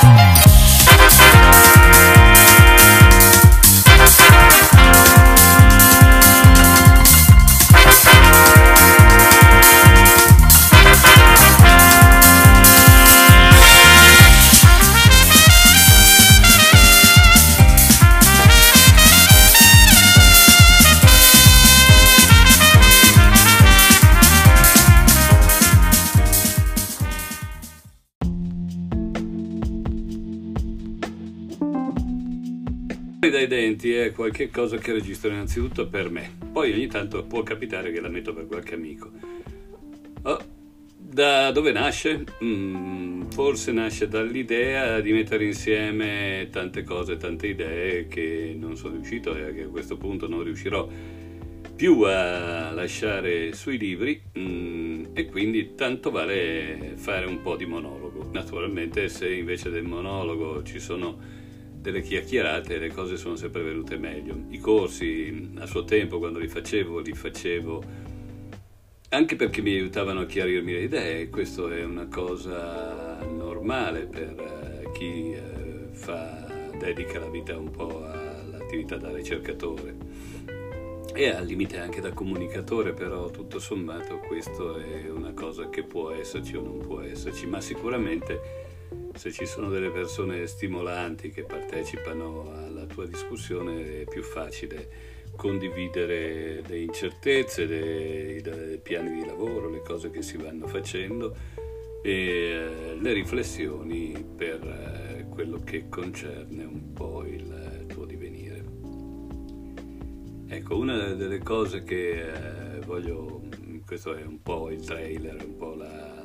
dai denti è qualche cosa che registro innanzitutto per me, poi ogni tanto può capitare che la metto per qualche amico. Oh, da dove nasce? Mm, forse nasce dall'idea di mettere insieme tante cose, tante idee che non sono riuscito e che a questo punto non riuscirò più a lasciare sui libri mm, e quindi tanto vale fare un po' di monologo. Naturalmente se invece del monologo ci sono delle chiacchierate le cose sono sempre venute meglio. I corsi a suo tempo quando li facevo, li facevo anche perché mi aiutavano a chiarirmi le idee, questo è una cosa normale per uh, chi uh, fa, dedica la vita un po' all'attività da ricercatore e al limite anche da comunicatore, però tutto sommato questo è una cosa che può esserci o non può esserci, ma sicuramente se ci sono delle persone stimolanti che partecipano alla tua discussione è più facile condividere le incertezze, i piani di lavoro, le cose che si vanno facendo e eh, le riflessioni per eh, quello che concerne un po' il tuo divenire. Ecco, una delle cose che eh, voglio, questo è un po' il trailer, un po' la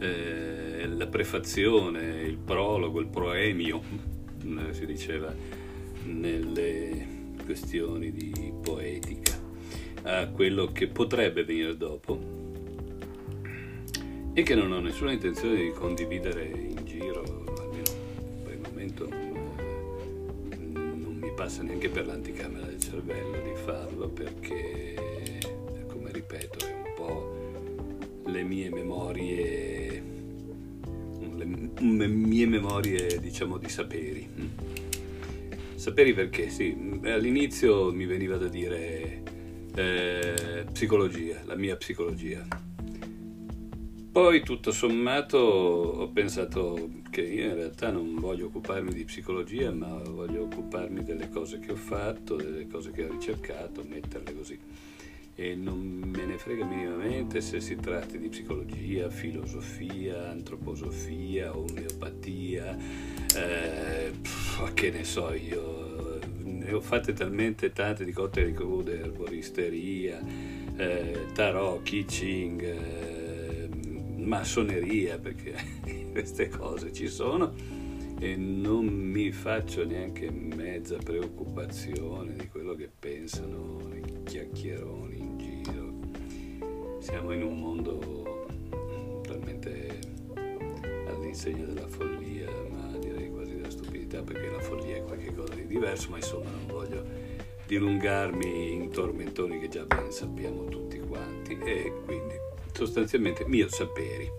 eh, la prefazione, il prologo, il proemio, eh, si diceva nelle questioni di poetica, a quello che potrebbe venire dopo e che non ho nessuna intenzione di condividere in giro, almeno per il momento non, non mi passa neanche per l'anticamera del cervello di farlo perché, come ripeto, è un po' le mie memorie, mie memorie diciamo di saperi. Saperi perché sì, all'inizio mi veniva da dire eh, psicologia, la mia psicologia. Poi tutto sommato ho pensato che io in realtà non voglio occuparmi di psicologia, ma voglio occuparmi delle cose che ho fatto, delle cose che ho ricercato, metterle così e non me ne frega minimamente se si tratti di psicologia, filosofia, antroposofia, omeopatia, eh, che ne so io, ne ho fatte talmente tante di cotte di crude, erboristeria, eh, tarot, kitching, eh, massoneria, perché queste cose ci sono e non mi faccio neanche mezza preoccupazione di quello che pensano i chiacchieroni. Siamo in un mondo talmente all'insegna della follia, ma direi quasi della stupidità, perché la follia è qualcosa di diverso, ma insomma non voglio dilungarmi in tormentoni che già ben sappiamo tutti quanti e quindi sostanzialmente mio saperi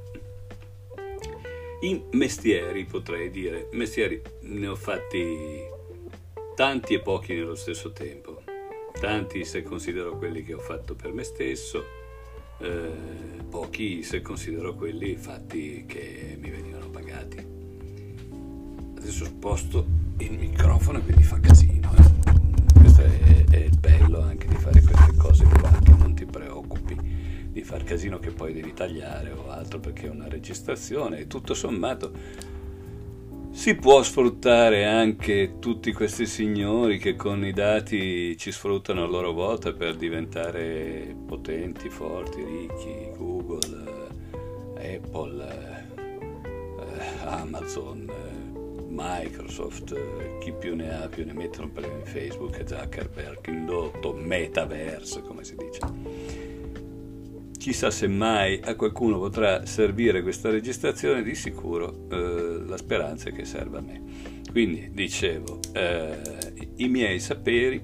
in mestieri, potrei dire, mestieri ne ho fatti tanti e pochi nello stesso tempo. Tanti se considero quelli che ho fatto per me stesso, eh, pochi se considero quelli fatti che mi venivano pagati. Adesso sposto il microfono e quindi fa casino. Eh. Questo è, è il bello anche di fare queste cose qua, che non ti preoccupi di far casino che poi devi tagliare o altro perché è una registrazione e tutto sommato si può sfruttare anche tutti questi signori che con i dati ci sfruttano a loro volta per diventare potenti, forti, ricchi, Google, Apple, eh, Amazon, Microsoft, chi più ne ha più ne mettono per Facebook, Zuckerberg, indotto, metaverse come si dice. Chissà se mai a qualcuno potrà servire questa registrazione, di sicuro eh, la speranza è che serva a me. Quindi dicevo, eh, i miei saperi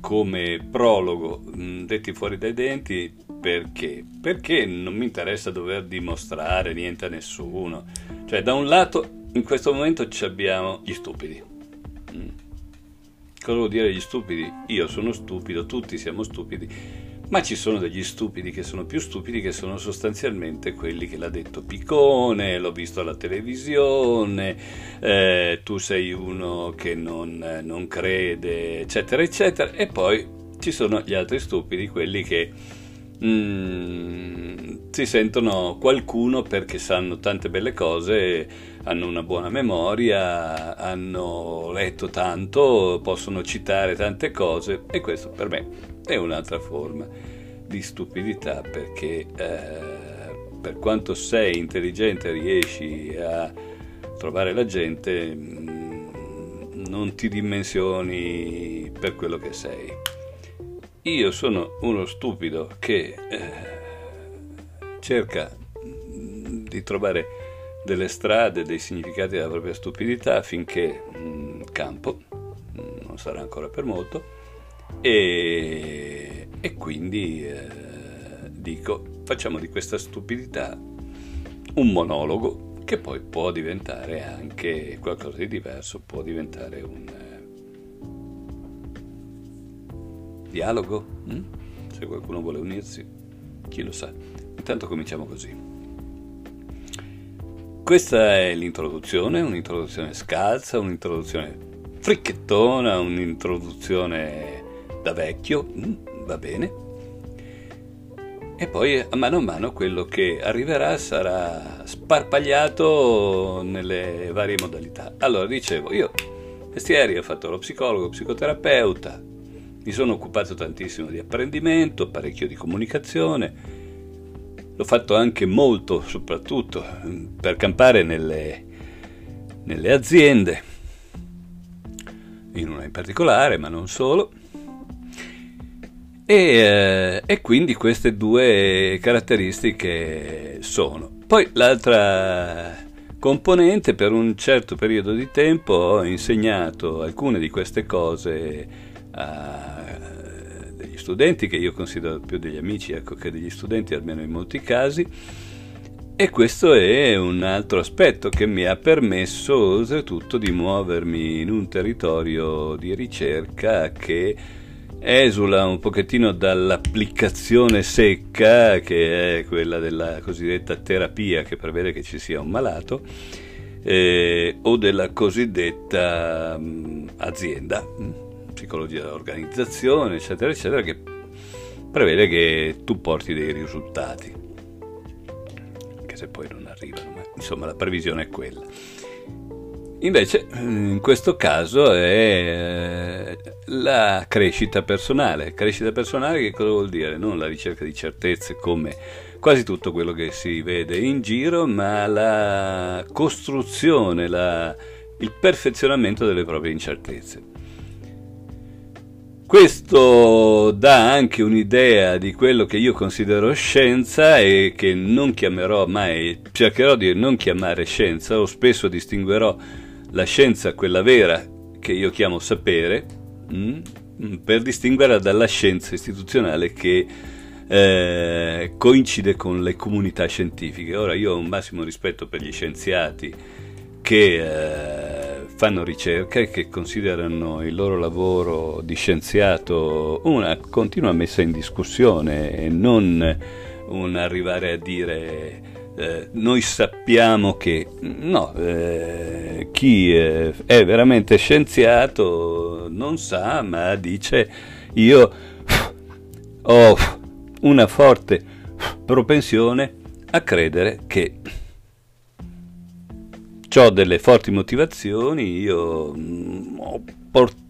come prologo mh, detti fuori dai denti perché? Perché non mi interessa dover dimostrare niente a nessuno. Cioè, da un lato, in questo momento abbiamo gli stupidi. Mm. Cosa vuol dire gli stupidi? Io sono stupido, tutti siamo stupidi, ma ci sono degli stupidi che sono più stupidi, che sono sostanzialmente quelli che l'ha detto Piccone, l'ho visto alla televisione, eh, tu sei uno che non, non crede, eccetera, eccetera, e poi ci sono gli altri stupidi, quelli che mm, si sentono qualcuno perché sanno tante belle cose, hanno una buona memoria, hanno letto tanto, possono citare tante cose e questo per me è un'altra forma di stupidità perché eh, per quanto sei intelligente riesci a trovare la gente, mm, non ti dimensioni per quello che sei. Io sono uno stupido che eh, cerca di trovare delle strade, dei significati della propria stupidità finché mh, mm, campo, mm, non sarà ancora per molto, e, e quindi eh, dico facciamo di questa stupidità un monologo che poi può diventare anche qualcosa di diverso, può diventare un dialogo? Mm? Se qualcuno vuole unirsi, chi lo sa. Intanto cominciamo così. Questa è l'introduzione, un'introduzione scalza, un'introduzione fricchettona, un'introduzione da vecchio, mm, va bene. E poi a mano a mano quello che arriverà sarà sparpagliato nelle varie modalità. Allora dicevo, io mestieri ho fatto lo psicologo, psicoterapeuta, mi sono occupato tantissimo di apprendimento, parecchio di comunicazione, l'ho fatto anche molto, soprattutto per campare nelle, nelle aziende, in una in particolare, ma non solo. E, eh, e, quindi queste due caratteristiche sono. Poi l'altra componente, per un certo periodo di tempo ho insegnato alcune di queste cose a degli studenti, che io considero più degli amici ecco, che degli studenti, almeno in molti casi. E questo è un altro aspetto che mi ha permesso oltretutto di muovermi in un territorio di ricerca che esula un pochettino dall'applicazione secca che è quella della cosiddetta terapia che prevede che ci sia un malato eh, o della cosiddetta mh, azienda psicologia dell'organizzazione, eccetera, eccetera, che prevede che tu porti dei risultati, anche se poi non arrivano, ma insomma la previsione è quella. Invece, in questo caso è eh, la crescita personale. Crescita personale che cosa vuol dire? Non la ricerca di certezze come quasi tutto quello che si vede in giro, ma la costruzione, la, il perfezionamento delle proprie incertezze. Questo dà anche un'idea di quello che io considero scienza e che non chiamerò mai, cercherò di non chiamare scienza, o spesso distinguerò la scienza, quella vera, che io chiamo sapere, mm, per distinguerla dalla scienza istituzionale che eh, coincide con le comunità scientifiche. Ora io ho un massimo rispetto per gli scienziati che... Eh, fanno ricerca e che considerano il loro lavoro di scienziato una continua messa in discussione e non un arrivare a dire eh, noi sappiamo che no, eh, chi eh, è veramente scienziato non sa, ma dice io ho una forte propensione a credere che ho delle forti motivazioni, io mm,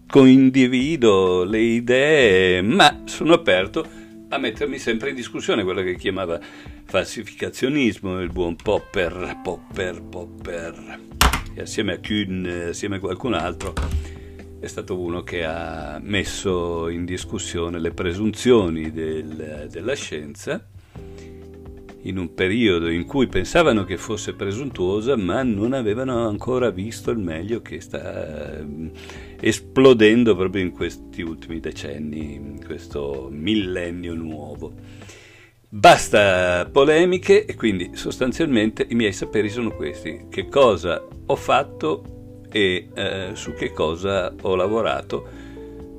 condivido le idee, ma sono aperto a mettermi sempre in discussione quello che chiamava falsificazionismo, il buon Popper, Popper, Popper, e assieme a Kuhn, assieme a qualcun altro, è stato uno che ha messo in discussione le presunzioni del, della scienza in un periodo in cui pensavano che fosse presuntuosa, ma non avevano ancora visto il meglio che sta ehm, esplodendo proprio in questi ultimi decenni, in questo millennio nuovo. Basta polemiche e quindi sostanzialmente i miei saperi sono questi. Che cosa ho fatto e eh, su che cosa ho lavorato.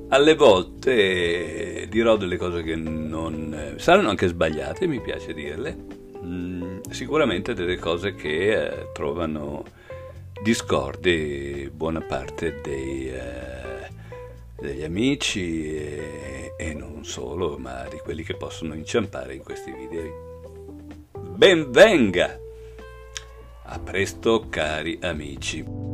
Alle volte dirò delle cose che non eh, saranno anche sbagliate, mi piace dirle. Mm, sicuramente delle cose che eh, trovano discordi buona parte dei, eh, degli amici e, e non solo, ma di quelli che possono inciampare in questi video. Benvenga! A presto cari amici.